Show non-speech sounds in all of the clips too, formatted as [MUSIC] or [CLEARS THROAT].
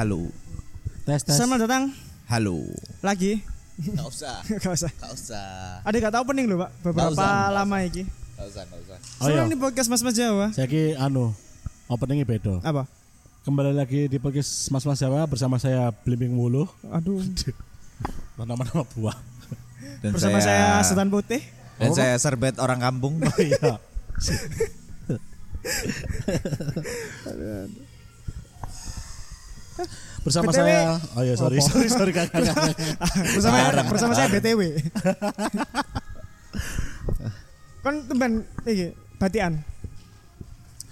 Halo. Tes tes. Selamat datang Halo. lagi. Gak usah. [LAUGHS] Gak usah. Gak usah. Ada gak tahu pening loh, Pak. Beberapa usah, lama iki. Gak usah, gak usah. Oh iya. Soalnya ini podcast Mas-mas Jawa. Saya ki anu openingnya beda. Apa? Kembali lagi di podcast Mas Mas Jawa bersama saya Blimbing Wulu. Aduh. [LAUGHS] Nama-nama buah. Dan Bersama saya, Sultan Putih. Dan saya serbet orang kampung. Oh iya. [LAUGHS] bersama BTW. saya oh iya sorry sorry sorry kakak bersama Bareng, bersama saya. BTW. Kon temban iki batian.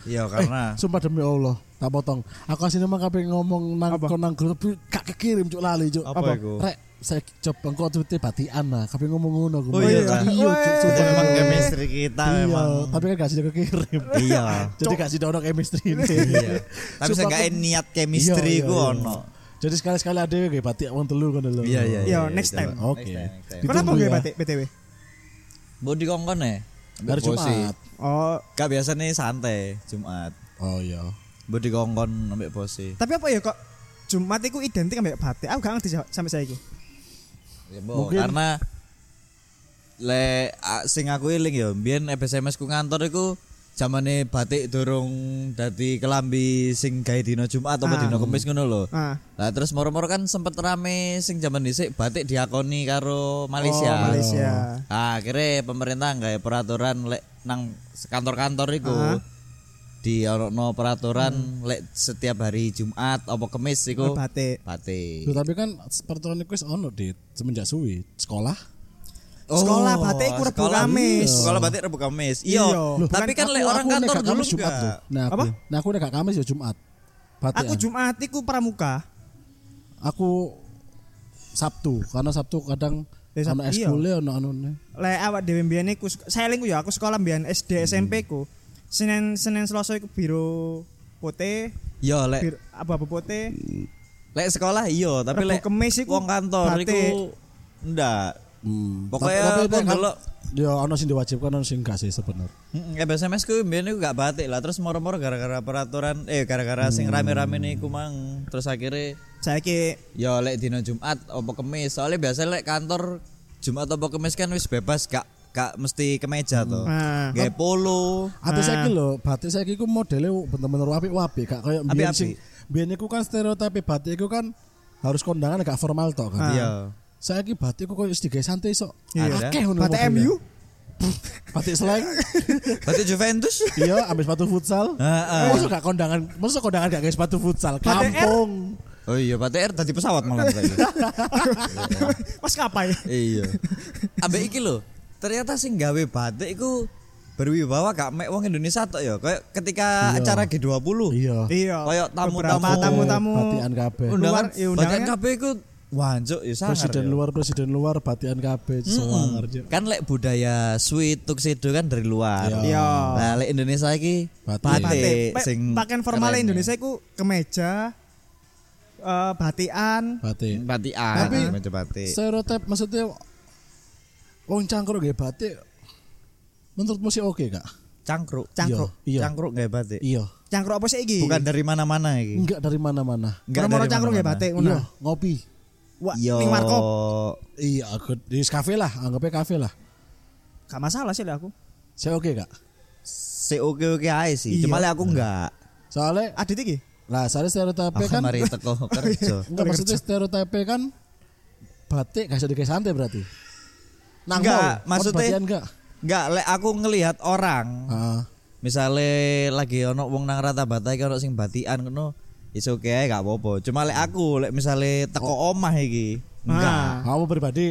Iya karena sumpah demi Allah tak potong aku aslinya mah kabeh ngomong nang Apa? kon nang grup gak kekirim cuk lali cuk apa apa? itu? rek saya coba engko tweet batian lah kabeh ngomong ngono aku Oh iya, iya iya memang chemistry kita iya memang. tapi kan gak sih kekirim Iya. jadi gak sih ono chemistry ini Iya. Tapi saya aku- niat chemistry Iya, iya, ku iya. ono. jadi sekali-sekali ada kayak batik wong telu kan lho Iya iya Iya, next time. Oke. Kenapa gue ya. batik BTW? Mau dikongkon ya? hari Jumat Oh, Gak biasa nih santai Jumat. oh iya Mau dikongkon ambek bosi. tapi apa ya kok Jumat itu identik ambek batik? Aku gak ngerti sa- sampai saya iki. Ya, Bo, Mungkin- karena le sing aku eling ya, biyen SMS ku ngantor iku zamane batik durung dadi kelambi sing gawe dina Jumat apa Ah. dina Kamis ngono lho. Ah, Lah terus moro-moro kan sempet rame sing zaman dhisik batik diakoni karo Malaysia. Oh, Malaysia. Ah, akhirnya pemerintah gawe peraturan lek nang kantor-kantor iku Ah. Di ono peraturan lek setiap hari Jumat apa Kamis Oh, iku batik. batik. Loh, tapi kan peraturan itu wis ono di semenjak suwi sekolah Sekolah batik iku Rebu Oh, sekolah- Kamis. Sekolah batik Rebu Kamis. Iya. Iya. Tapi Bukan, kan lek orang kantor nek dulu Jumat tuh. Nah, aku, Apa? nah aku udah gak Kamis ya Jumat. Batik Aku. Jumat iku pramuka. Aku Sabtu karena Sabtu kadang Sabtu, ono iya. ekskule ono anune. Lek awak dhewe mbiyen iku saya ku ya aku sekolah mbiyen SD SMP ku. Senin Senin Selasa iku biru putih, Yo lek abu-abu putih. lek sekolah iya, tapi Rebu lek Kamis iku wong kantor batik. iku ndak. Hmm. Pokoknya tapi, kan- delok ya ono sing diwajibkan ono sing gak sih sebenarnya. Heeh, SMS ku mbiyen iku gak batik lah terus moro-moro gara-gara peraturan eh gara-gara sing rame-rame niku mang terus akhirnya Saiki ya lek dina Jumat apa Kamis soalnya biasa lek kantor Jumat apa Kamis kan wis bebas gak gak mesti kemeja to. Nah. Gawe polo. Ate Nah. saiki lho, batik saiki ku modele bener-bener gak koyo mbiyen Apik-apik. sing mbiyen iku kan stereotip batik iku kan harus kondangan gak formal tok kan. Iya. Saiki batik ku koyo wis digawe santai sok. Iya. Akeh ngono. batik modelnya. MU. [LAUGHS] Batik slang. [LAUGHS] Batik Juventus? iya, ambil sepatu futsal. Heeh. Masa gak kondangan, masa kondangan gak kayak sepatu futsal. Kampung. Oh iya, Batik Air tadi pesawat malah saya. [LAUGHS] Mas kapai. iya. Ambek iki lho, ternyata sing gawe batik iku berwibawa gak mek wong Indonesia tok ya. Kayak ketika Iya. acara G20. Iya. Iya. Kayak tamu-tamu. Tamu-tamu Batian kabeh. Undangan Luar, iya, undangannya. Batian kabeh iku wancuk ya sangar. Presiden ya. luar, presiden luar, batian kabeh sewangar. Cuk. Kan lek budaya sweet tuxedo kan dari luar. Iya. Iya. Nah, lek Indonesia iki Batik. batik, sing Pakaian formal ya. Indonesia iku kemeja eh batian. Batik. batikan, Tapi-. Stereotip maksudnya wong cangkruk gak batik menurutmu sih oke gak? Cangkruk. Cangkruk. Iya. Cangkruk gak batik. Iya. Cangkruk apa sih iki? Bukan dari mana-mana iki. Enggak dari mana-mana. Enggak dari cangkruk ya mana-mana. batik ngono. Iya, ngopi. Wah, Yo. ning warkop. Iya, aku di kafe lah, anggapnya kafe lah. Gak masalah sih lah aku. Saya oke gak? Se oke oke aja sih. Iya. Cuma lek aku enggak. Soalnya Adit iki? lah soalnya Aku kan mari teko [LAUGHS] kerja. enggak maksudnya stereotip kan batik gak bisa dikasih santai berarti. Nang Enggak, maksudnya- enggak? Enggak, lek aku ngelihat orang, Ah, misalnya lagi ono wong nang rata bata iki ono sing batian ngono, is oke ae gak apa-apa. Cuma lek aku lek misalnya teko omah iki, enggak. kamu pribadi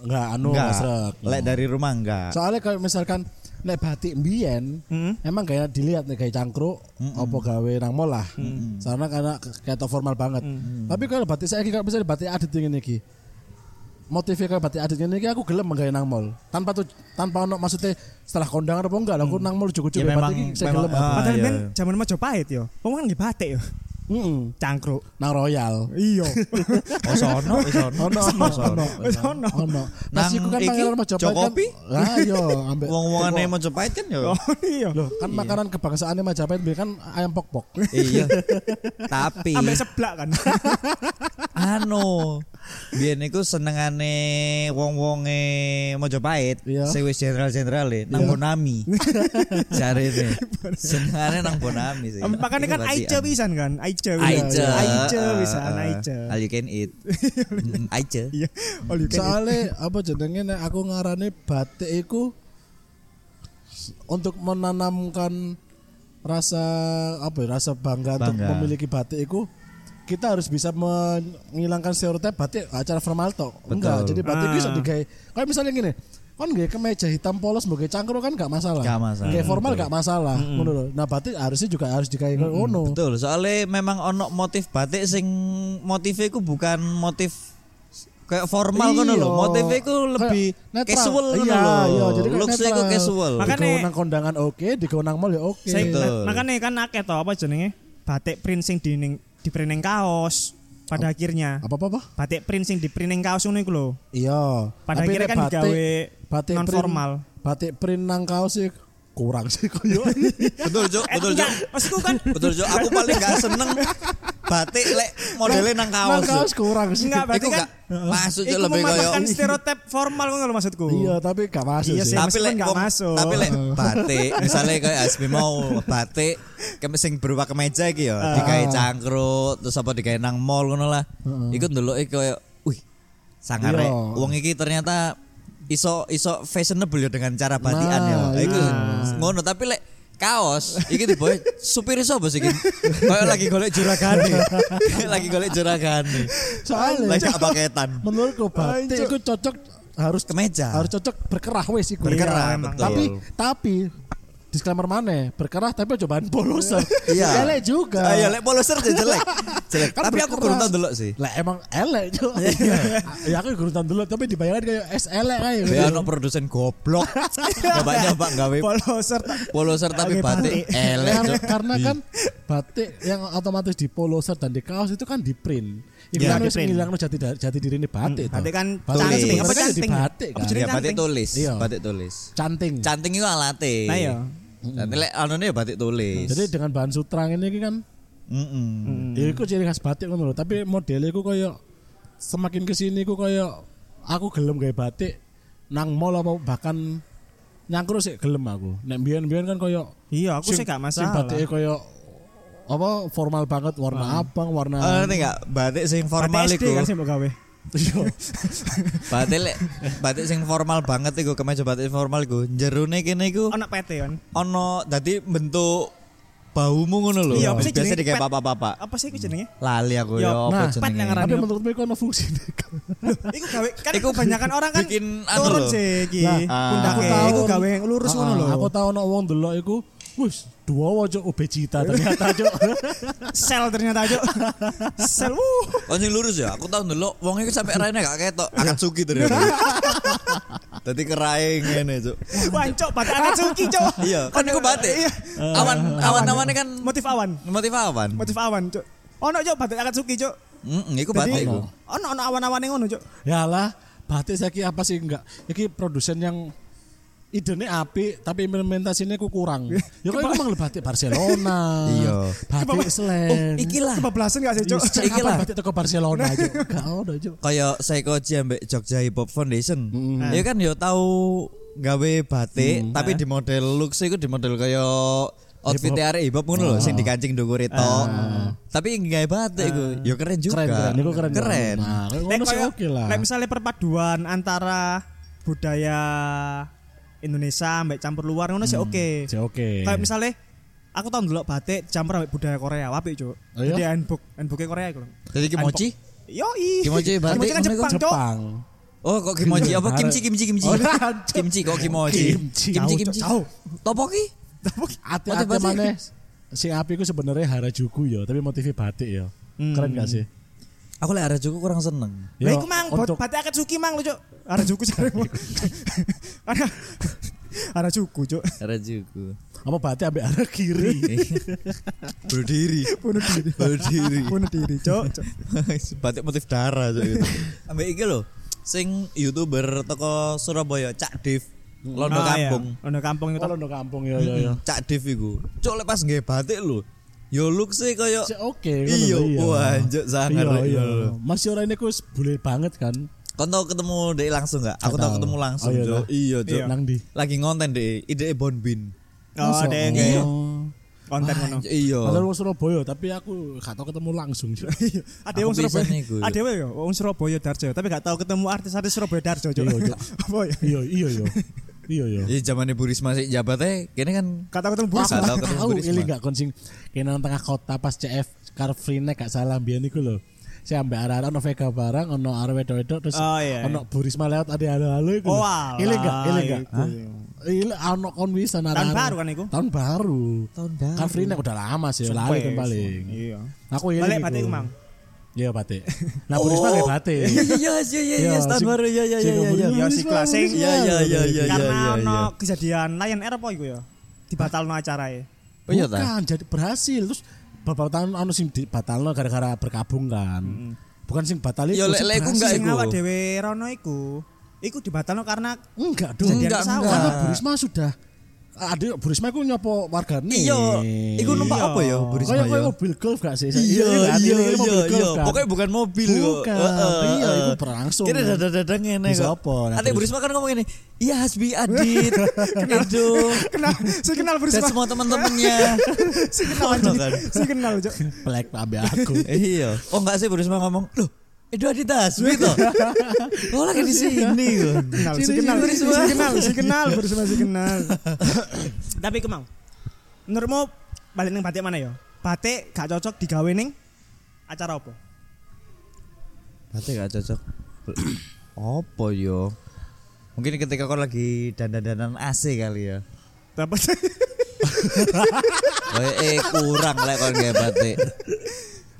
enggak anu Enggak. srek. Lek dari rumah enggak. Soalnya kalau misalkan nek batik mbien Hmm. emang kayak dilihat nih kayak cangkruk apa gawe nang mall lah. Karena karena kayak formal banget. Tapi kalau batik saya kalau misalnya batik adat ini iki. Motifnya kayak batik adat ini iki aku gelem menggawe nang mall. Tanpa tuh tanpa ono maksudnya setelah kondangan apa enggak aku nang mall cukup-cukup Ya memang- batik iki saya gelem. ah, Padahal iya. ben zaman Majapahit yo. Wong kan nggih batik yo. Heeh. cangkruk. Nang Royal. Iya. [LAUGHS] Oh sono, wis sono. Ono ono Pas iku kan iki, panganan Majapahit kan. Lah iya, ambek [LAUGHS] Wong-wongane Mojopahit kan ya. Oh iya. Loh, kan makanan kebangsaannya Majapahit biar kan ayam pok-pok. Iya. [LAUGHS] Tapi Ambek seblak kan. anu biyen iku senengane wong-wonge Mojopahit Iya. sing wis jenderal-jenderal e, nang Iya. Bonami. [LAUGHS] Jarene. Senengane nang Bonami sih. Makanya kan Aice pisan kan. Aice. Aice. Aice pisan eh, Aice. All you can eat. [LAUGHS] Aice. Iya. All you can eat. Soalnya apa jenenge nek aku ngarane batik iku untuk menanamkan rasa apa ya, rasa bangga, untuk Bangga. memiliki batik iku kita harus bisa menghilangkan stereotip batik acara formal tok. Enggak, Betul. jadi batik Ah. bisa digawe. Kayak misalnya gini, kan gak kemeja hitam polos sebagai cangkruk kan gak masalah. Gak masalah. Kayak formal gak masalah. Ngono lho. Nah, batik harusnya juga harus digawe ngono. Betul, soalnya memang ono motif batik sing motifnya iku bukan motif kayak formal ngono lho. Iya. Motifnya iku lebih netral. casual ngono Iya, iya, jadi Looks netral. casual. Makanya- nang kondangan oke, digawe nang mall ya oke. Betul. makanya kan akeh to apa jenenge? Batik print sing di ning di print ning kaos pada akhirnya. Apa apa apa? Batik print sing di print ning kaos ngono iku lho. Iya. Pada Tapi akhirnya kan batik- digawe batik non formal. Batik print nang kaos sih kurang sih koyo. Betul, Cuk. Eh, Betul, Cuk. enggak, maksudku kan Betul, Cuk. Aku paling gak seneng batik lek modelnya nang kaos. nang kaos kurang sih. Enggak, berarti kan gak masuk Cuk Iku lebih kayak mematahkan stereotip formal ngono lho maksudku. Iya, tapi gak masuk Iya sih. tapi lek nggak wong- masuk. tapi lek batik misalnya kayak Asmi mau batik kem sing berupa kemeja iki ya digawe cangkruk terus apa digawe nang mall ngono lah iku ndeloke koyo wih sangare Iya. wong iki ternyata iso iso fashionable ya dengan cara batikan ya. Nah, iku iya. ngono tapi lek kaos iki diboy supir sapa sih iki koyo lagi golek juragane [LAUGHS] lagi golek juragane Soalnya lagi paketan. menurutku batik itu cocok harus kemeja harus cocok berkerah wes iku. berkerah Iya, betul. Tapi tapi disclaimer mana berkerah tapi cobaan polosan [LAUGHS] Iya. elek juga Ah, iya, lek poloser aja jelek. [LAUGHS] Jelek. Kan Tapi aku tau delok sih. lah emang elek cuy [LAUGHS] ya aku kurang tahu dulu tapi dibayangkan kayak es elek kayak Ya ono produsen goblok. Nyoba-nyoba gawe Poloser tak poloser tapi Gawe batik batik. elek. karena, karena kan batik yang otomatis di poloser dan di kaos itu kan di print Iku Iya, kan di wis ngilangno jati jati diri ini batik toh. Batik kan Batik canting sebenarnya apa kan jadi canting? batik Apa kan. jenenge Ya batik canting? tulis, Iya. batik tulis. canting Canting itu alate. Nah iya. Nanti lek anune ya batik tulis. jadi dengan bahan sutra ini kan Mm-mm. ya iku ciri khas batik ngono lho tapi modelnya iku koyo semakin ke sini iku koyo aku gelem gawe batik nang mall apa bahkan nyangkruk sih gelem aku nek biyen-biyen kan koyo Iya, aku sih gak sing masalah. batiknya koyo apa formal banget warna abang warna Oh, ngerti gak? Batik sing formal Batik SD iku. kan sih gawe. Iya. Batik lek batik sing formal banget iku kemeja batik formal iku. Jerone kene iku Ono PT kan. ono dadi bentuk bahumu ngono lho. Iya, apa sih Biasa Pet. papa-papa. Apa sih iku jenenge? Lali aku Yo, ya apa nah, pet yang jenenge. tapi menurutmu iku ono fungsi Iku gawe kan Iku kebanyakan orang kan bikin anu turun sih iki. Lah, Pundake aku tahu. iku gawe lurus ngono lho. aku tahu ono wong delok iku wis dua wajah obejita ternyata cuk [LAUGHS] Sel ternyata aja. Sel. Wuh. Oh sing lurus ya, aku tau ndelok wong iki sampe raine gak ketok, Akatsuki ternyata. [LAUGHS] Dadi kerae ngene, Cuk. Wancok batik Akatsuki, Cok. Iya, kan iku batik. Iya. Awan awan-awane kan Motif awan. motif awan. Motif awan, Cok. Ono, Cok, batik Akatsuki, Cok. Heeh, iku batik iku. Ono ono awan-awane ngono, Cok. ya lah batik saiki apa sih enggak iki produsen yang idenya api tapi implementasinya ku kurang [LAUGHS] ya kok emang batik Barcelona [LAUGHS] Iya. batik Slang Iki lah. Kebablasan gak sih, Cok? Iki kapan lah. batik toko Barcelona [LAUGHS] aja gak ada aja Kayak Saikoji ambek Jogja Hip Hop Foundation. Ya kan yo tahu gawe batik tapi di model looks iku di model kaya outfit arek hip hop ngono lho sing dikancing dhuwur itu. Tapi gawe batik iku yo keren juga. keren keren iku keren Keren. nah ngono sih oke lah nek misalnya perpaduan antara budaya Indonesia ambek campur luar ngono sih oke. sih oke Kayak misalnya aku tau ndelok batik campur ambek budaya Korea, apik, Cuk. Oh, iya? Jadi handbook, handbooknya Korea iku lho. Jadi kimochi? Yoi. Kimochi batik Kimochi kan ngono iku Jepang, Cuk. Jepang Oh kok kimochi apa kimchi kimchi kimchi. Oh, kimchi kok kimochi. Kimchi. Kimchi kimchi. Topoki? Ate-ate Motif batik. mana sing api ku sebenarnya Harajuku ya tapi motifnya batik ya keren gak sih Aku lek Harajuku kurang seneng. Lah iku mang bot untuk batik Akatsuki mang lho, Cuk. Harajuku jare. Karena [LAUGHS] Arah cuku, Cuk. Harajuku. Apa berarti ambek arah kiri? [LAUGHS] Bunuh diri. Bunuh diri. Bunuh diri. Bunuh diri, Cuk. [LAUGHS] Batik motif darah Cuk, gitu. Ambek iki lho, sing YouTuber toko Surabaya, Cak Div. Londo Ah, iya. Kampung. Londo kampung itu. Kalau udah kampung ya ya ya. Cak Div iku. Cuk lek pas nggih batik lho. Yo look sih koyo oke. ngono Iya, anjuk sangar, Iya, iya. Mas Yora ini kus bule banget kan. Kon tau ketemu dek langsung gak? Aku tau tahu. ketemu langsung, Oh, iya. Iya, Cuk. Iya. Nang di. Lagi ngonten deh, ide Bonbin. Oh, ada yang kayak Oh. konten ngono. Iya. Padahal wong Surabaya tapi aku gak tau ketemu langsung. [LAUGHS] Ada wong Surabaya. Ada wong Surabaya Darjo, tapi gak tahu ketemu artis-artis Surabaya Darjo. Iya. [LAUGHS] Apa ya? Iya iya iya. [LAUGHS] Iya iya. Iya zamannya Bu Risma sih jabatnya, kini kan tahu ketemu aku tahu tak ketemu Bu Risma. ini gak konsing kena nang tengah kota pas CF Car Free Night gak salah biyen iku lho. Saya ambek arah-arah ono Vega barang, ono arah wedo-wedo terus Oh, iya, ono Bu Risma lewat ada halo-halo iku. Oh, Ile gak? Ile gak? Ile ono kon bisa Tahun baru kan iku? Tahun baru. tahun baru. Car Free Night udah lama sih, lali kan paling. Iya. Aku ile. Balik ku, Mang. Iya batik. Nah Bu Risma kayak batik. [LAUGHS] Iya iya iya iya iya tahun sing- baru iya iya sing iya iya. Ya, si sing- Risma. Iya iya iya iya Karena iya, ono iya. kejadian Lion Air apa iku ya? Dibatalno acarae. Oh iya ta. Bukan, jadi berhasil terus beberapa tahun anu sing dibatalno gara-gara berkabung kan. Bukan sing batal itu. Ya, lek- sing iku enggak Sing iku. awak dhewe rono iku. Iku dibatalno karena Enggak dong. Enggak, enggak. Karena Bu Risma sudah ada Bu Risma iku nyopo wargane. Iya, iku numpak Iya. apa ya Bu Risma Kayak ya? kayak mobil golf gak sih? Iya kan? iya iya mobil iya. golf kan? Pokoknya bukan mobil kok. Bukan. Heeh, Iya, iku berlangsung. Kira dada-dada ngene Bisa kok. apa? Ate Bu Risma kan ngomong ini, "Iya Hasbi Adit, [LAUGHS] Edo, kenal si kenal dan bersama semua teman-temannya." [LAUGHS] si kenal kan. si kenal. Black ambil aku. [LAUGHS] Iya. Oh enggak sih Bu Risma ngomong, "Loh, Edo Adit Hasbi toh." [LAUGHS] Oh lagi di sini kenal si Sini, kenal sini, si Risma. kenal si kenal bersama si kenal [LAUGHS] tapi kemang menurutmu balik neng batik mana ya batik gak cocok digawe ning acara apa Berarti gak cocok. [CLEARS THROAT] Apa yo? Mungkin ketika kau lagi dandan-dandan AC kali ya. [LAUGHS] Kayak eh kurang lah kalau nggak batik.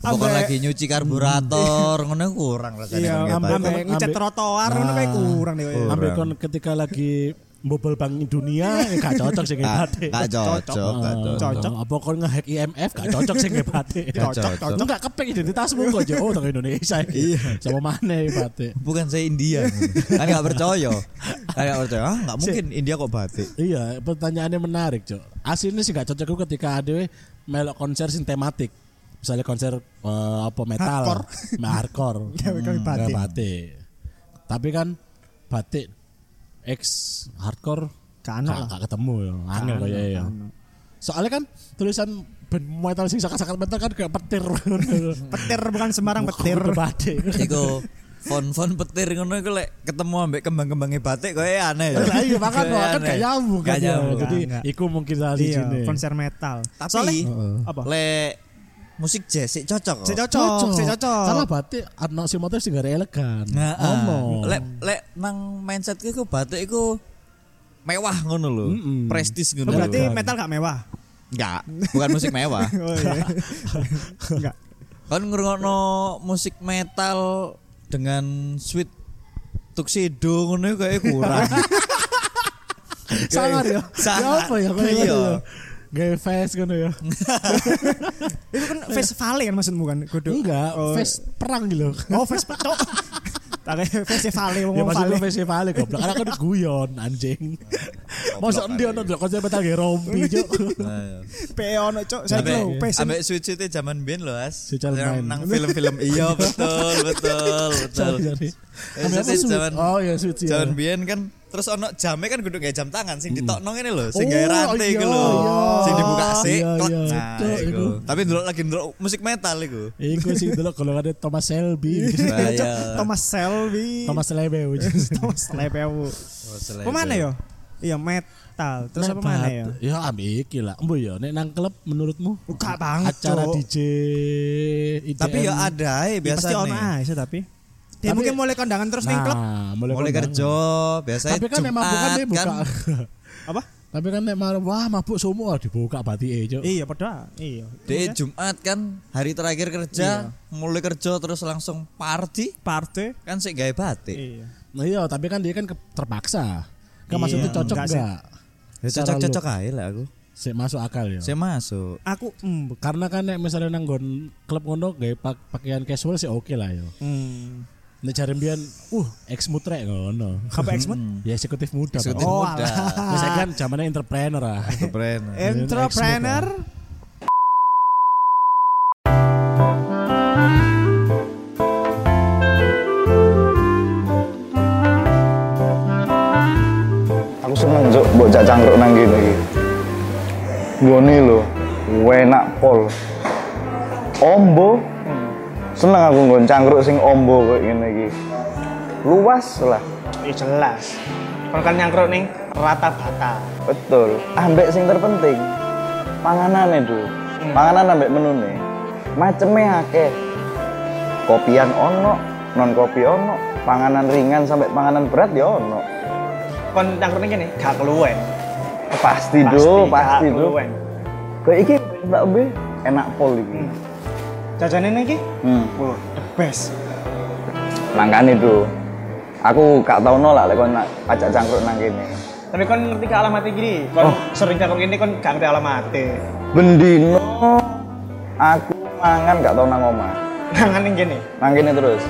Ambek- lagi nyuci karburator, [LAUGHS] ngono kurang rasanya iya ambek ambek ngecat Ambek- trotoar ngono kayak kurang deh. Ambil kon ketika lagi bobol bank dunia eh, gak cocok sih Gak batik. gak cocok, gak cocok. Cocok. Apa kon ngehack IMF gak cocok sih batik. Gak Cocok, cocok. Gak kepek identitasmu kok Jo. Oh, tong Indonesia. Iya. Sama mana batik. Bukan saya India. [LAUGHS] kan nggak percaya. Kan nggak percaya. Ah, nggak mungkin India kok batik. Iya, pertanyaannya menarik, Cok. Aslinya sih gak cocok ketika ada melok konser sing tematik. Misalnya konser eh, apa metal, Hardcore. [LAUGHS] Nah, hardcore. [LAUGHS] Hmm, batik. batik. Tapi kan batik X hardcore Gak ono gak, gak ketemu ya. Angel kayak ya. Soalnya kan tulisan band metal sing sakat-sakat metal kan kayak petir. [LAUGHS] petir bukan sembarang petir batik. Iku fon-fon petir ngono iku lek ketemu ambek kembang-kembangnya batik kok aneh ya. Lah iya makan Kayak kan aneh. gak nyambung kan. Jadi iku mungkin salah iya sini. konser metal Tapi Soalnya- apa lek musik jazz sih cocok. kok. si cocok si cocok Karena batik ana si motor sing gak elegan. Nah, Ono. lek lek nang mindset iku batik iku mewah ngono lho. Mm-mm. Prestis Oh, ngono. lho. berarti Elegan. metal gak mewah enggak, bukan musik mewah. [LAUGHS] oh iya enggak Kan ngrungokno musik metal dengan sweet tuxedo ngono [LAUGHS] kayak kurang. sangar ya. Sangar. Ya apa ya kayak Iya. ya. Gawe face ngono ya. itu kan festival kan maksudmu kan kudu Enggak, Oh. face perang gitu. oh festival tak festival Ya maksudnya vale festival goblok. Karena kan guyon anjing. [LAUGHS] Masa endi ono ndelok konser metal ge rompi, [LAUGHS] Cuk. Nah, iya. pe ono cok saya Ambek tahu pesen ambek sweet sweet zaman biyen lho, As. Nang film-film iya betul, [LAUGHS] betul, betul. Sorry, sorry. Eh, Oh ya sweet ya. Jaman biyen kan terus ono jame kan kudu gawe jam tangan sing ditokno ngene lho, sing Oh, gawe rantai iya, iku lho. iya. Sing dibuka sik, Iya, klek. iya, Nah, iku. iku. Tapi ndelok lagi ndelok musik metal iku. Iku sih dulu kalau ada Thomas Shelby. [LAUGHS] Thomas Selby Thomas Lebe. [LAUGHS] Thomas Lepewu Pemana yo iya metal terus apa mana ya Ya ambil iki lah. Embo ya nek nang klub menurutmu Buka banget acara. DJ. Tapi ya ada Ya, pasti ono biasanya. aja tapi dia Tapi- mungkin mulai kondangan terus ning klub Nah, mulai, Mulai kerja biasanya Tapi kan memang bukan dia buka. kan. [LAUGHS] apa Tapi kan nek mar- wah mabuk semua dibuka batike, Cuk. iya padha iya Di Jumat kan hari terakhir kerja, mulai kerja terus langsung party party kan sik gawe batik. iya Nah, iya, tapi kan dia kan ke- terpaksa. Kan Iya, maksudnya cocok enggak? Ya cocok-cocok aja lah aku. Sik masuk akal ya. Saya masuk. Aku mm, Karena kan nek misalnya nang nggon klub ngono gawe pak- pakaian casual sih oke lah yo. mm. Nek jare mbiyen uh ex mutrek ngono. Apa eksmut? Ya eksekutif muda. Eksekutif. Oh, muda. [LAUGHS] Wis kan zamannya entrepreneur ah. Keren. Entrepreneur. Aku seneng juk mbok jak cangkruk nang kene iki. Gone lho, enak pol. Ombo. Seneng aku nggon cangkruk sing ombo kayak ngene iki. Luas lah. Ya jelas. Kalau kan nyangkruk ning rata bata. Betul. Ambek sing terpenting panganane, Du. Panganan ambek menune. Maceme akeh. Kopian ono, non kopi ono, panganan ringan sampai panganan berat ya ono. Kon nyangkruk ning kene gak keluwen. Pasti, do, gak pasti, do. Kayak iki Mbak Be, enak pol iki. Jajane ning iki, Hmm. wah, the best. Makanya itu, aku gak tau nolak kon nak ajak cangkruk nang kene. Tapi kon ngerti ke alamat iki, kon sering cangkruk ini kon gak ngerti alamate. Bendino, aku mangan gak tau nang omah. Nangan ning kene. Nang kene terus.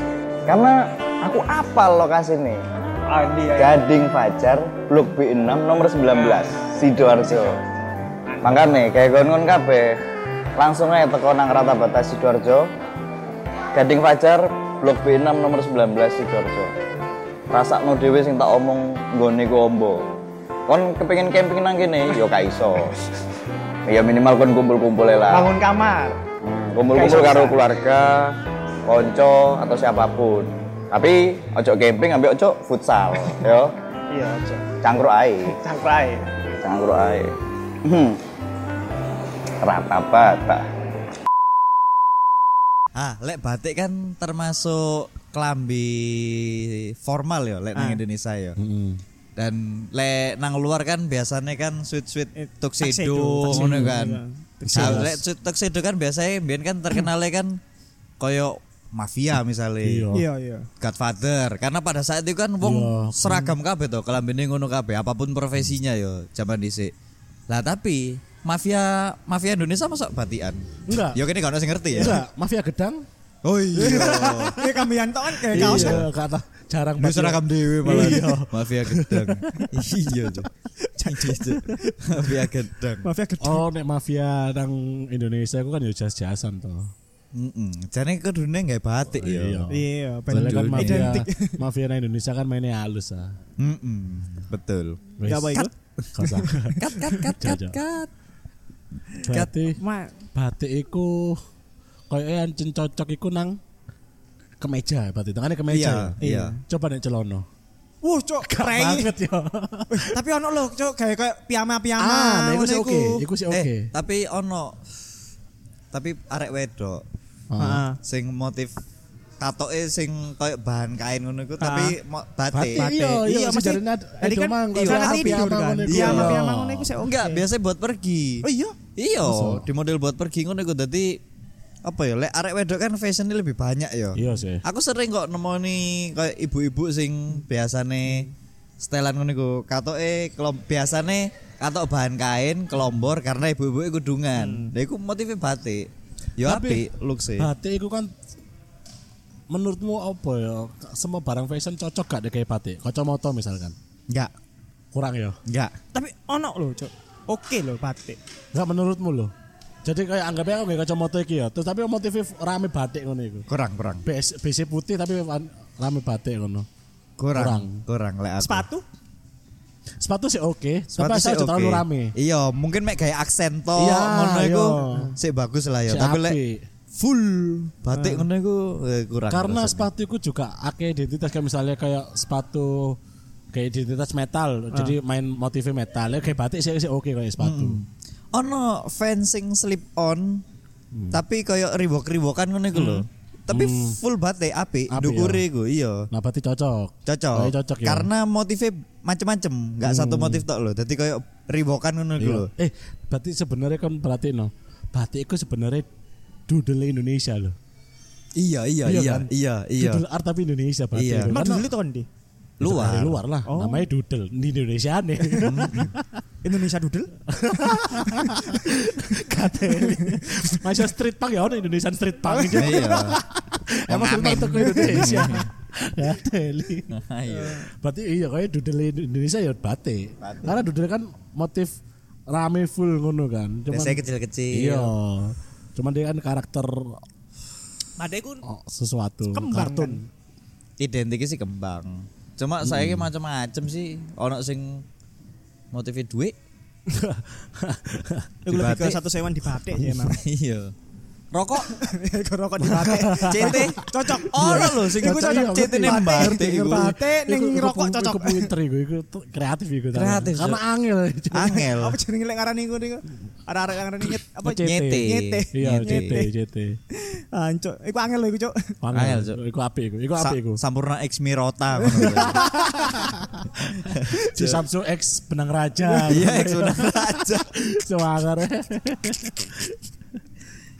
Karena aku apal lokasi nih. Ah, dia. Gading Fajar, Blok B6 nomor 19, Sidoarjo. Makanya kayak kon-kon kabeh langsung aja teko nang rata batas Sidoarjo. Gading Fajar, Blok B6 nomor 19 Sidoarjo. Rasakno dhewe sing tak omong nggone ku ombo. Kon kepengin camping nang kene ya gak iso. [LAUGHS] Ya minimal kon kumpul-kumpul lah. Bangun kamar. Hmm, kumpul-kumpul karo keluarga, konco atau siapa pun. Tapi ojo camping ambil ojo futsal, [LAUGHS] yo. Iya, aja. Cangkruk ae, Cangkruk ae. cangkruk ae. Hmm. Rata bata. Ah, lek batik kan termasuk klambi formal ya lek nang Ah. Indonesia ya. Heeh. Dan lek nang luar kan biasanya kan sweet-sweet Eh, tuxedo tuxedo, ngono kan. iya. Nah, lek sweet tuxedo kan biasanya biyen kan terkenalnya kan koyo mafia misalnya. Iya. Iya, iya. Godfather karena pada saat itu kan wong Iya. seragam kabeh to kelambine ngono kabeh apa pun profesinya yo zaman dhisik. Lah tapi mafia mafia Indonesia masuk batian. Enggak. Yo kene gak ono sing ngerti ya. Enggak, mafia gedang. Oh [LAUGHS] iya. Eh kambian tok kan kayak kaos kan. Iya, kata jarang Lu banget. seragam dewe malah. Iya. Mafia gedang. iya, Cuk. Cuk. Mafia gedang. Mafia gede. Oh, nek mafia nang Indonesia aku kan ya jas-jasan toh. Heeh. Jane kudune gawe batik Iya. ya. Iya, Soalnya kan mafia, Identik. mafia nang Indonesia kan mainnya halus ah. Heeh. Betul. Wis. Ya apa itu? Gak usah. Kat kat kat kat Jajak. kat. Berarti Ma, batik iku koyo ancen cocok iku nang kemeja berarti tengahnya kemeja. Iya, ya? iya. Coba nek celono. Wuh, cok, keren. Banget ya. Tapi ono lho, cok, kayak kayak piyama-piyama. Ah, nah iku sih oke, iku sih oke. Eh, tapi ono tapi arek wedok Heeh. sing motif tatoke sing koyo bahan kain ngono iku tapi mo- batik. Batik. Iya, iya, Iya, mesti tadi kan mang, iya, iku. Iya, Iya. piyama ngono iku sih oke. Enggak, biasa buat pergi. Oh iya. Iya, di model buat pergi ngono iku dadi apa ya, lek arek wedok kan fashionnya lebih banyak ya. Iya sih. Aku sering kok nemoni kayak ibu-ibu sing biasane setelan ngono iku. Katoke kelom biasane katok bahan kain kelombor karena ibu-ibu iku kudungan. Lah iku motifnya batik. Ya Tapi, apik look sih. Batik iku kan menurutmu apa ya? Semua barang fashion cocok gak deh kayak batik? Kacamata misalkan. Enggak, Kurang ya? enggak. Tapi ono lho, cok. Oke lho batik. Enggak menurutmu loh. Jadi kayak anggapnya aku gak kacamata iki ya. Terus tapi motifnya rame batik ngono iku. Kurang, kurang. BC, BC putih tapi rame batik ngono. Kurang, Kurang. kurang lek aku. Sepatu? Sepatu sih oke, Sepatu tapi sih aja terlalu oke. rame. Iya, mungkin mek kayak aksen to Iya, ngono iku iya. sih bagus lah ya. Si Tapi lek. Full batik ngono iku eh, kurang. Karena rasanya. sepatu itu juga akeh identitas kayak misalnya kayak sepatu kayak identitas metal, jadi main motifnya metal. Ya kayak batik sih, oke kayak sepatu. ono fencing slip on tapi koyo riwok-riwokan ngono iku lho. Tapi full batik apik, Apik, ndukure ya. iku iya. Nah, berarti cocok. Cocok. Oh, cocok ya. Karena motifnya macem-macem, nggak satu motif tok lho. Dadi koyo riwokan ngono iku Iya. lho. Eh, berarti sebenarnya kan berarti no. Batik itu sebenarnya doodle Indonesia loh. Iya, iya, Iya iya, kan? iya, iya. Doodle art tapi Indonesia berarti. Iya. Emang dulu itu kan di. Dari Luar. luar lah. Oh. Namanya doodle di Indonesia nih. [LAUGHS] Indonesia Doodle. [LAUGHS] Kateli. Masih street punk ya ono Indonesian street punk. Iya. Emang street punk teko Indonesia. [LAUGHS] Kateli. Ayo. Berarti iya kayak dudel Indonesia ya batik. Karena dudel kan motif rame full ngono kan. Cuman Biasanya kecil-kecil. Iya. Cuman dia kan karakter Batik ku oh, sesuatu Kembang, kartun. Identiknya sih kembang. Cuma saya ki macam-macam sih. Ono sing motifnya duit. [LAUGHS] Lebih ke satu sewan di batik ya emang. [LAUGHS] Iya. Rokok Iku rokok di batik. CT Cocok. ono lho sing cocok. CT ning batik iku. Batik ning rokok cocok. Iku pinter iku, iku kreatif iku. Kreatif, Karena Cok. angel. Angel. Apa jenenge lek ngarani iku niku? Ada-ada ngarani nyet apa CT. Nyete. Nyete. Iya, Nyete. CT. Ancuk, [LAUGHS] iku angel iku, Cuk. Angel, Cok. Iku apik iku. Iku apik iku. Sampurna X Mirota [LAUGHS] ngono lho. Si Samsung X benang raja. Iya X udah raja. [LAUGHS] Semangar.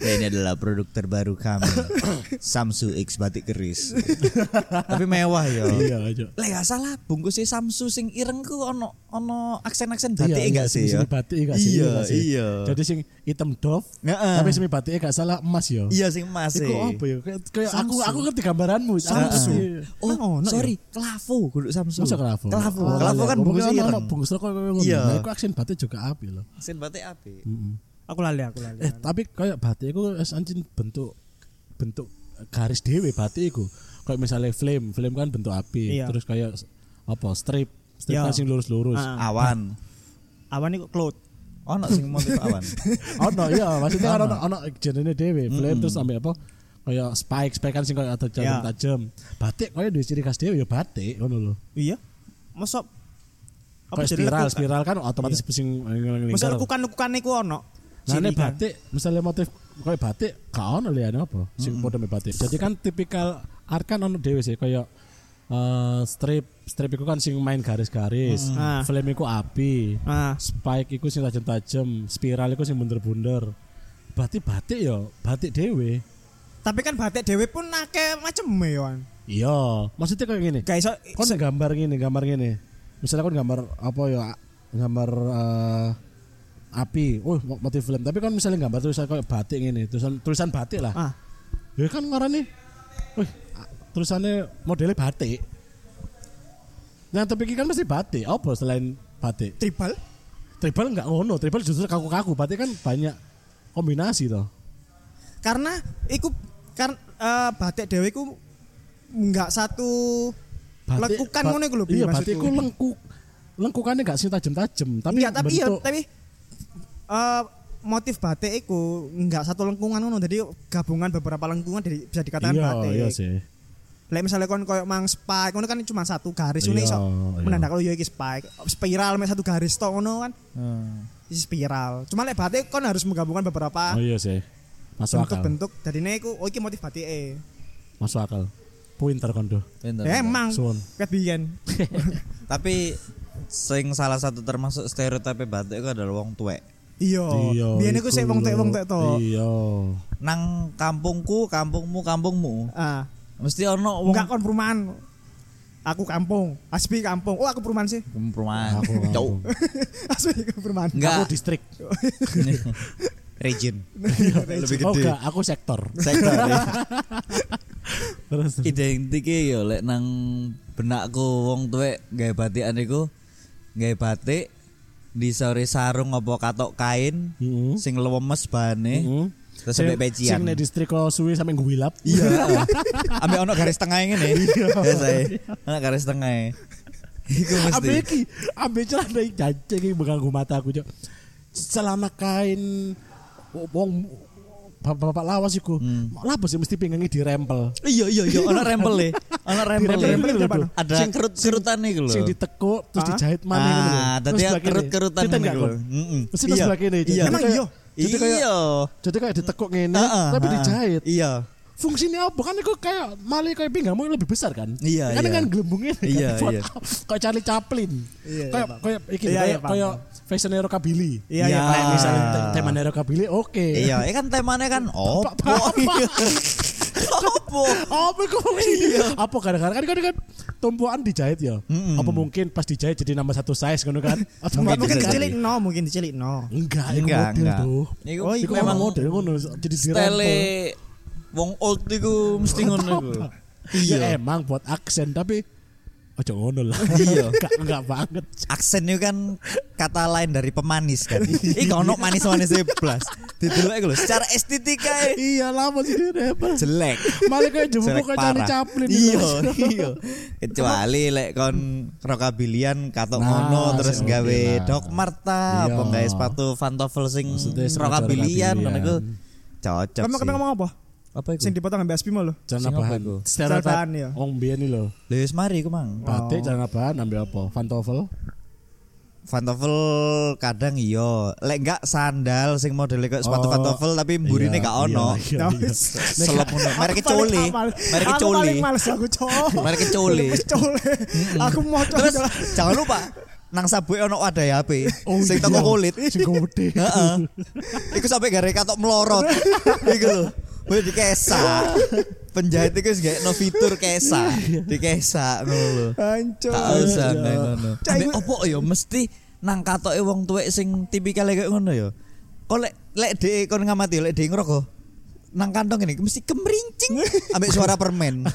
Ya ini adalah produk terbaru kami. [COUGHS] Samsu X batik keris. [COUGHS] Tapi mewah ya. Iya, aja. Lah gak salah bungkusnya Samsu sing ireng ku ono ono aksen-aksen batik Iya, enggak iya, sih semi ya? batik enggak sih? Iya, enggak sih? iya. Jadi sing hitam dof, Heeh. tapi semi batik enggak salah emas ya. Iya sing mas Iku sih. apa ya? Kayak aku aku ngerti gambaranmu. Samsu. Iya. Oh, ono sorry, kelavo kudu Samsu. Masa kelavo? Kelavo. Oh, Kelavo kan iya. bungkusnya ireng. Bungkus rokok kayak ngono. Iya. Nah, iku aksen batik juga api loh. Aksen batik api. Aku lali, aku lali. Eh, tapi kayak batik iku wis anjing bentuk bentuk garis dhewe batik iku. Kayak misalnya flame, flame kan bentuk api. Iya. Terus kayak apa? Strip. Strip Iya. kan sing lurus-lurus. Ah. Awan. [LAUGHS] Awan iku cloud. Ono sing motif awan. [LAUGHS] ono iya maksudnya kan ono ono jenenge dhewe flame terus sampai apa kayak spike spike kan sing kayak ada tajam Ya. tajam batik kayak duwe ciri khas dhewe ya batik ngono lho Iya. Masa kayak spiral lekukan? spiral kan otomatis sing Masa lingkar lekukan-lekukan iku ono. Nah ini batik misalnya motif kayak batik gak ono liane apa sing model batik jadi kan tipikal art kan ono dhewe sih kayak eh, strip strip itu kan sing main garis-garis Ah. flame iku api Ah, spike iku sing tajam-tajam spiral iku sing bunder-bunder berarti batik ya batik dhewe tapi kan batik dhewe pun akeh macem ya. Wan. Iya, maksudnya kayak gini. Gak iso Kon gambar gini, gambar gini. Misalnya kon gambar apa ya? Gambar eh, api. Oh, mo- motif film. Tapi kan misalnya gambar tulisan kayak batik gini, tulisan tulisan batik lah. ah Ya kan ngarani. Wih, a- tulisannya modelnya batik. Yang tapi kan mesti batik. Apa selain batik? tribal Tribal enggak ngono, tribal justru kaku-kaku. Batik kan banyak kombinasi toh. karena iku kan eh, batik dhewe iku enggak satu lekukan ba- ngono iku lho Iya, batik iku lengkuk. Lengkukannya enggak sih tajam-tajam, tapi Iya, tapi iya, tapi eh, motif batik iku enggak satu lengkungan ngono jadi gabungan beberapa lengkungan jadi bisa dikatakan iya, batik. Iya sih. Lek misalnya kon koyo mang spike ngono kan cuma satu garis ngono Iya, iso iya. menandakan iya iki spike. Spiral mek satu garis tok ngono kan. Hmm. Isi spiral. Cuma lek batik kon harus menggabungkan beberapa Oh iya sih. Masuk akal. bentuk-bentuk dadine iku oh iki motif batik e. Masuk akal. Pinter kondo. Ya pinter. emang ket biyen. [LAUGHS] Tapi sing salah satu termasuk stereotip batik itu adalah wong tuwek. Iya. Biyen iku sik wong tek wong tek to. Iya. Nang kampungku, kampungmu, kampungmu. Ah, Mesti ono wong enggak kon perumahan. Aku kampung, Aspi kampung. Oh, aku perumahan sih. perumahan. Aku kampung. Cuk. [LAUGHS] Aspi perumahan. Aku Enggak distrik. [LAUGHS] region. [LAUGHS] Lebih Oh gede. enggak, aku sektor. Sektor. ya. Terus Identike yo lek nang benakku wong tuwek gawe batikan iku gawe batik di sore sarung apa katok kain Heeh. sing lemes bane Heeh. terus sampai pecian. Sing nek distrik suwi sampe ngguilap. Iya. [LAUGHS] Ambek ono garis tengah ngene. Biasa. Ono garis tengah. Iku Ambe mesti. iki, ambe celana iki jancing iki mengganggu mataku, Cok. Celana kain wong bapak-bapak lawas iku. Hmm. Lah sih mesti pinggangnya dirempel. Iya iya iya ono rempel e. Ono rempel e. Lho. Ada Sing- kerut-kerutan iku lho. Sing ditekuk terus Ah? dijahit maneh ngono lho. Ah, tadi sebelah kene. kerut-kerutan lho. Kon? Heeh. Mesti terus sebelah kene. Cok. Iya. Emang kayak- iya? Jadi kayak Iya. jadi kayak ditekuk ngene Heeh, tapi dijahit. Iya. Fungsinya apa kan itu kayak malah kayak pinggangmu lebih besar kan? Iya, Kan iya. dengan gelembungnya kan? Iya, Buat [LAUGHS] iya. Kayak Charlie Chaplin. Iya, kayak iya, kayak iki Iya, iya, kayak kayak fashion rockabilly. Iya, iya, Iya. Kayak misalnya te- tema rockabilly oke. Iya, eh kan temanya kan opo. Apa? [LAUGHS] Apa kok iya. Apa kadang-kadang kan kan kan tumpuan dijahit ya. Apa mungkin pas dijahit jadi nambah satu size ngono kan? [LAUGHS] Atau Mungkin, mungkin bisa dicilik no, mungkin dicilik no. Enggak, itu Enggak, model enggak. tuh. Iku Oh, Iku iku memang model ngono jadi style dirempel. wong old iku mesti ngono iku. Iya emang buat aksen tapi ojo ngono lah. Iya. [LAUGHS] Enggak enggak banget. Aksen itu kan kata lain dari pemanis kan. [LAUGHS] Iki ono manis-manis blas. Didelok iku lho, secara estetika e Iya lah masih dirempel. jelek. Malah kayak Jelek kayak Charlie parah. Chaplin. Iya, iya. Kecuali lek kon rokabilian katok Nah, ngono terus sih, gawe. Doc Marta Iya. apa gawe sepatu pantofel sing rokabilian ngono iku cocok Kamu sih. kata ngomong apa? Apa iku? Sing dipotong ambek Aspimo lho. Celana apa bahan. Bahan, ya. Wong biyen lho. Lha wis mari iku mang. Batik Oh. celana bahan ambil apa? Pantofel. Pantofel kadang iya, lek enggak sandal sing modele kayak sepatu Oh, pantofel tapi mburine iya, gak ono. iya, Nah, iya. wis. Selop ngono. Paling coli. amal. Mereka Aku coli. paling males aku coli. Aku mau Terus coba. jangan lupa nang sabuk ono wadah HP Oh, sing iya. toko kulit. Sing gede. Heeh. Iku sampai gara katok melorot. [LAUGHS] Iku lho. Wih dikesa. [LAUGHS] Penjahit iku wis no fitur kesa. Dikesa ngono lho. Hancur. Tak usah nang ngono. Ambek opo ya mesti nang katoke wong tuwek sing tipikal kayak ngono ya. Kok lek lek dhek kon ngamati lek dhek ngerokok nang kantong ini mesti kemerincing ambek suara permen.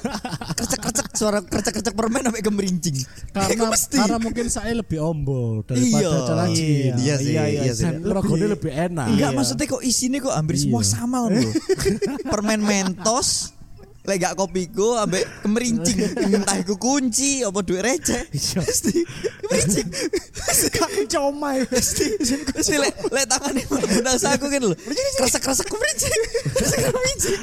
Krecek-krecek suara krecek-krecek permen ambek kemerincing. Karena mesti. karena mungkin saya lebih ombo Iya, daripada iya, jeans. iya sih, Iya, iya, iya sih. Dan logonya lebih enak. Enggak Iya. maksudnya kok isinya kok hampir semua Iya. sama loh. [LAUGHS] Permen mentos Lek gak kopiku ambek kemerincing entah iku kunci apa duit receh. Mesti kemerincing. Kak comai. Mesti lek lek tangane Bunda aku kan lho. Kresek-kresek kemerincing. Kresek kemerincing.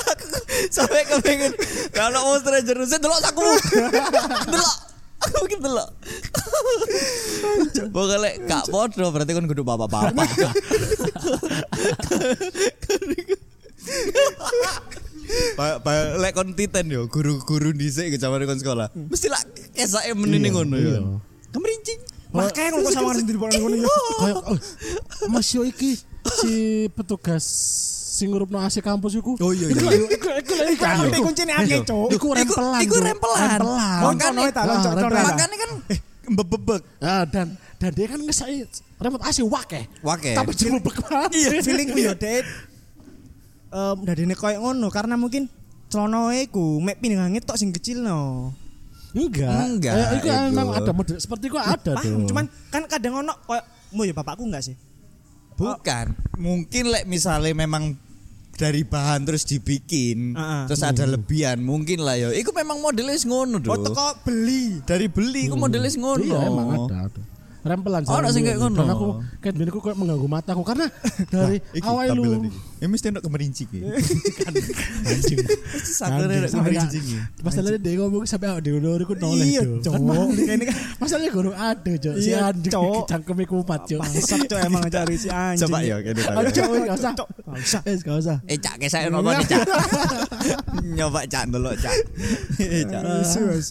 Aku sampai kepengen kalau mau stranger saya delok aku. Delok. Aku mungkin delok. Pokoknya lek gak podo berarti kan kudu bapak-bapak. [LAUGHS] Pak pak lek kon titen yo guru-guru dhisik ke zaman kon sekolah. Mesti lah kesake menene Iya, ngono iya. yo. Kemerincing. Makanya ngono sama sing dipotong ngono ya. Kayak oh, Mas yo iki si petugas sing ngurupno AC kampus iku. Oh, iya, Iku iya. iku iku iku iku. kuncine akeh, Cuk. Iku rempelan. Iku rempelan. Rempelan. Makanya- Loncono ta, Ah, loncono rempelan. ta. Makanya kan eh bebek. Ah, dan dan dia kan ngesai remote AC wake. Wake. Tapi jebubek banget. Iya, feelingku ya, Dek. Em dadine koyo ngono karena mungkin celana iku mek pindangan tok sing kecil no. Enggak. Enggak, Eh, itu itu. emang ada model seperti itu ada Paham, tuh. cuman kan kadang ono koyo mau ya bapakku enggak sih? Bukan. Mungkin lek misalnya memang dari bahan terus dibikin, ah. terus ada lebihan, mungkin lah yo. Iku memang modelnya wis ngono Oh, doh. teko beli. Dari beli, iku modelnya wis ngono. Iya emang ada. ada. Rempelan Oh, sing kayak ngono. Aku kayak aku kayak mengganggu mataku karena [LAUGHS] dari awal lu Ya mesti anjing. Sakare enak kemerincing iki. Masalahnya dia ngomong sampai awak lho iku noleh Iya. Ini kan Masalahnya gue ada cok si Iya, anjing cangkeme kumat cok. bangsat cok emang cari si anjing. Coba ya kene Aduh cok gak usah. Cok, gak usah. Eh gak usah. Eh cak kesake nopo nih cak. [LAUGHS] Nyoba cak delok cak. Eh, Cak.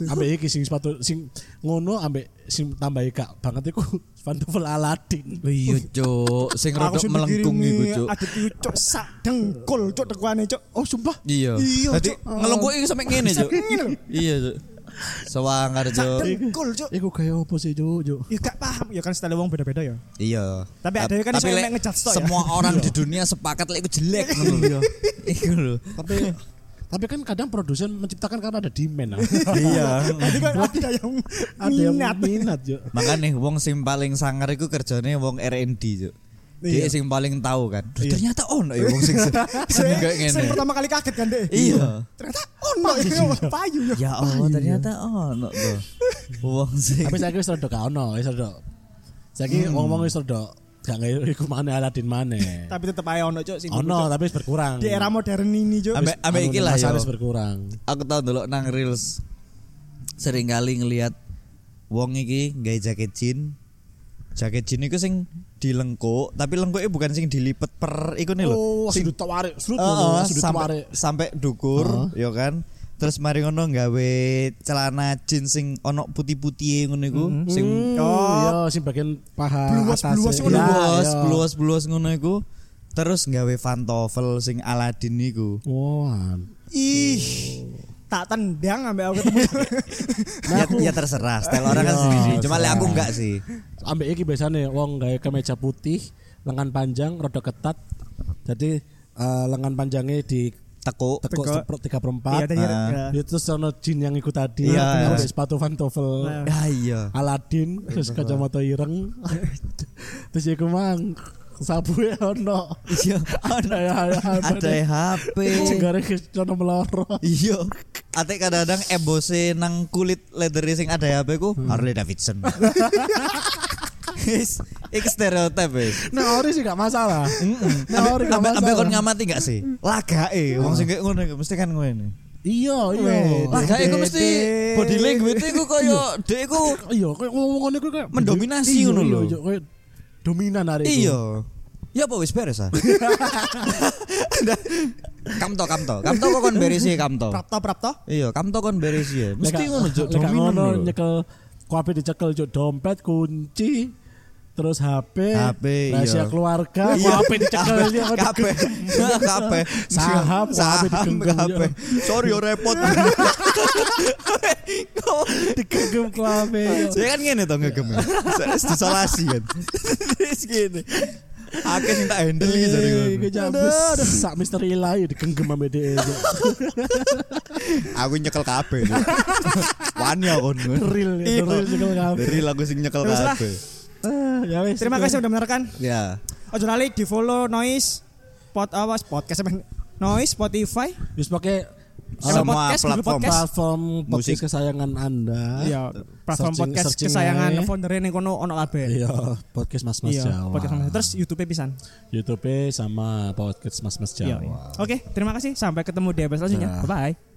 Ambek iki sing sepatu sing ngono ambek sing tambahi kak banget iku pantofel Aladin. Iya cuk, sing rodok melengkung iku cuk. Adit iku cok sak dengkul cok tekuane cok. Oh sumpah. Iya. Iya, Tadi Cuk. ngelengkuk iki sampe ngene cuk. Iya cuk. Sewangar Sak cuk. dengkul cok. Iku kayak opo sih cok cok. Ya gak paham ya kan style wong beda-beda ya. Iya. Tapi ada kan iso mek ngejudge ya. Semua orang di dunia sepakat lek iku jelek ngono lho. Iku lho. Tapi tapi kan kadang produsen menciptakan karena ada demand. ah. [LAUGHS] Iya. Tadi kan ada yang ada yang minat. minat. Makanya wong sing paling sangar iku kerjane wong R&D cuk. Dia Iya. sing paling tahu kan. Duh, Ternyata ono ya wong sing [LAUGHS] seneng kayak Saya ngene. pertama kali kaget kan deh. Iya. Ternyata ono ya payu ya. Ya Allah ternyata ono tuh. [LAUGHS] Wong sing Tapi saya wis rada ono, wis rada. Saiki ngomong wis rada gak ngerti [LAUGHS] iku mana Aladin mana. Tapi tetep ae ono cok sing Ono tapi berkurang. di era modern ini cok. Ambek ambek iki lah ya. Wis berkurang. Aku tau dulu nang reels sering kali ngelihat wong iki gawe jaket jin. Jaket jin iku sing dilengkuk, tapi lengkuknya bukan sing dilipet per iku nih lho. Oh, sing sudut tawarik, sudut ngono, sudut sampai tawarik. sampai dukur, ya kan. Terus mari ngono gawe celana jeans sing ono putih-putih ngono iku, sing Oh, iya, sing bagian paha Bluwas- atas. bluwas ya. ngono. bluas, Iya. bluas, bluas ngono iku. Terus nggawe pantofel sing Aladin niku. Wah. Ih. Tak tendang ambek aku ketemu. Nah, [LAUGHS] ya, aku- ya terserah, style orang kan Iya, sendiri. Cuma lek aku enggak sih. ambek iki biasanya wong gawe kemeja putih, lengan panjang, rada ketat. Jadi eh, lengan panjangnya di Tekuk. seper- tiga per Iya empat. tadi. Ah. ya. Ya, terus ono jin yang ikut tadi, Iya. ambek sepatu pantofel. Nah. Ya iya. Aladin, terus kacamata ireng. [LAUGHS] terus iku mang sabu ya ono. Iya. Ada ya Ada HP. Cegare kecono meloro. Iya. Ate kadang-kadang embose nang kulit leather sing ada HP ku Harley Davidson. [LAUGHS] Iki stereotip wis. Nah, ori sih gak masalah. Nah, ori gak Ambek ambek kon masalah. ngamati gak sih? Lagake wong sing ngono iku mesti kan ngono. Iya, iya. Lagake iku mesti body language iku koyo dhek iku Iya, kayak ngomong iku kayak Mendominasi Iya, ngono lho. iya, kayak dominan hari itu. iya. Ya apa wis beres ah. [LAUGHS] kamto kamto. Kamto kok kon beres sih kamto. Prapto prapto. Iya, kamto kon beres ya. Mesti ngono juk dominan nyekel kuape dicekel juk dompet, kunci, terus HP, HP, rahasia iya. keluarga, kuape dicekel ini aku Kape, kape, Saham, saham, HP. Sorry yo repot. [LAUGHS] digenggam kuape. Saya kan ngene to ngegem. Isolasi kan. Terus gini. Akeh sing tak handle iki jare Iku ngono. jabes sak misteri ilahi digenggam ambek dhek. Aku nyekel kabeh. Wani aku ngono. Real, Iya. real nyekel kabeh. Dari lagu sing nyekel lah. kabeh. Ya wis. Terima kasih sudah mendengarkan. Ya. Ojo lali di follow Noise Pod awas podcast apa? Noise Spotify. Wis pakai Semua Podcast, platform. Podcast. platform podcast Musik. kesayangan Anda. Iya, platform Searching- podcast searching kesayangan ae. foundernya ning kono ono kabeh. Iya, podcast Mas Mas Iya, Jawa. podcast Mas. Terus YouTube pisan. YouTube sama podcast Mas Mas Iya. Jawa. iya. Oke, terima kasih. Sampai ketemu di episode selanjutnya. Nah. Bye bye.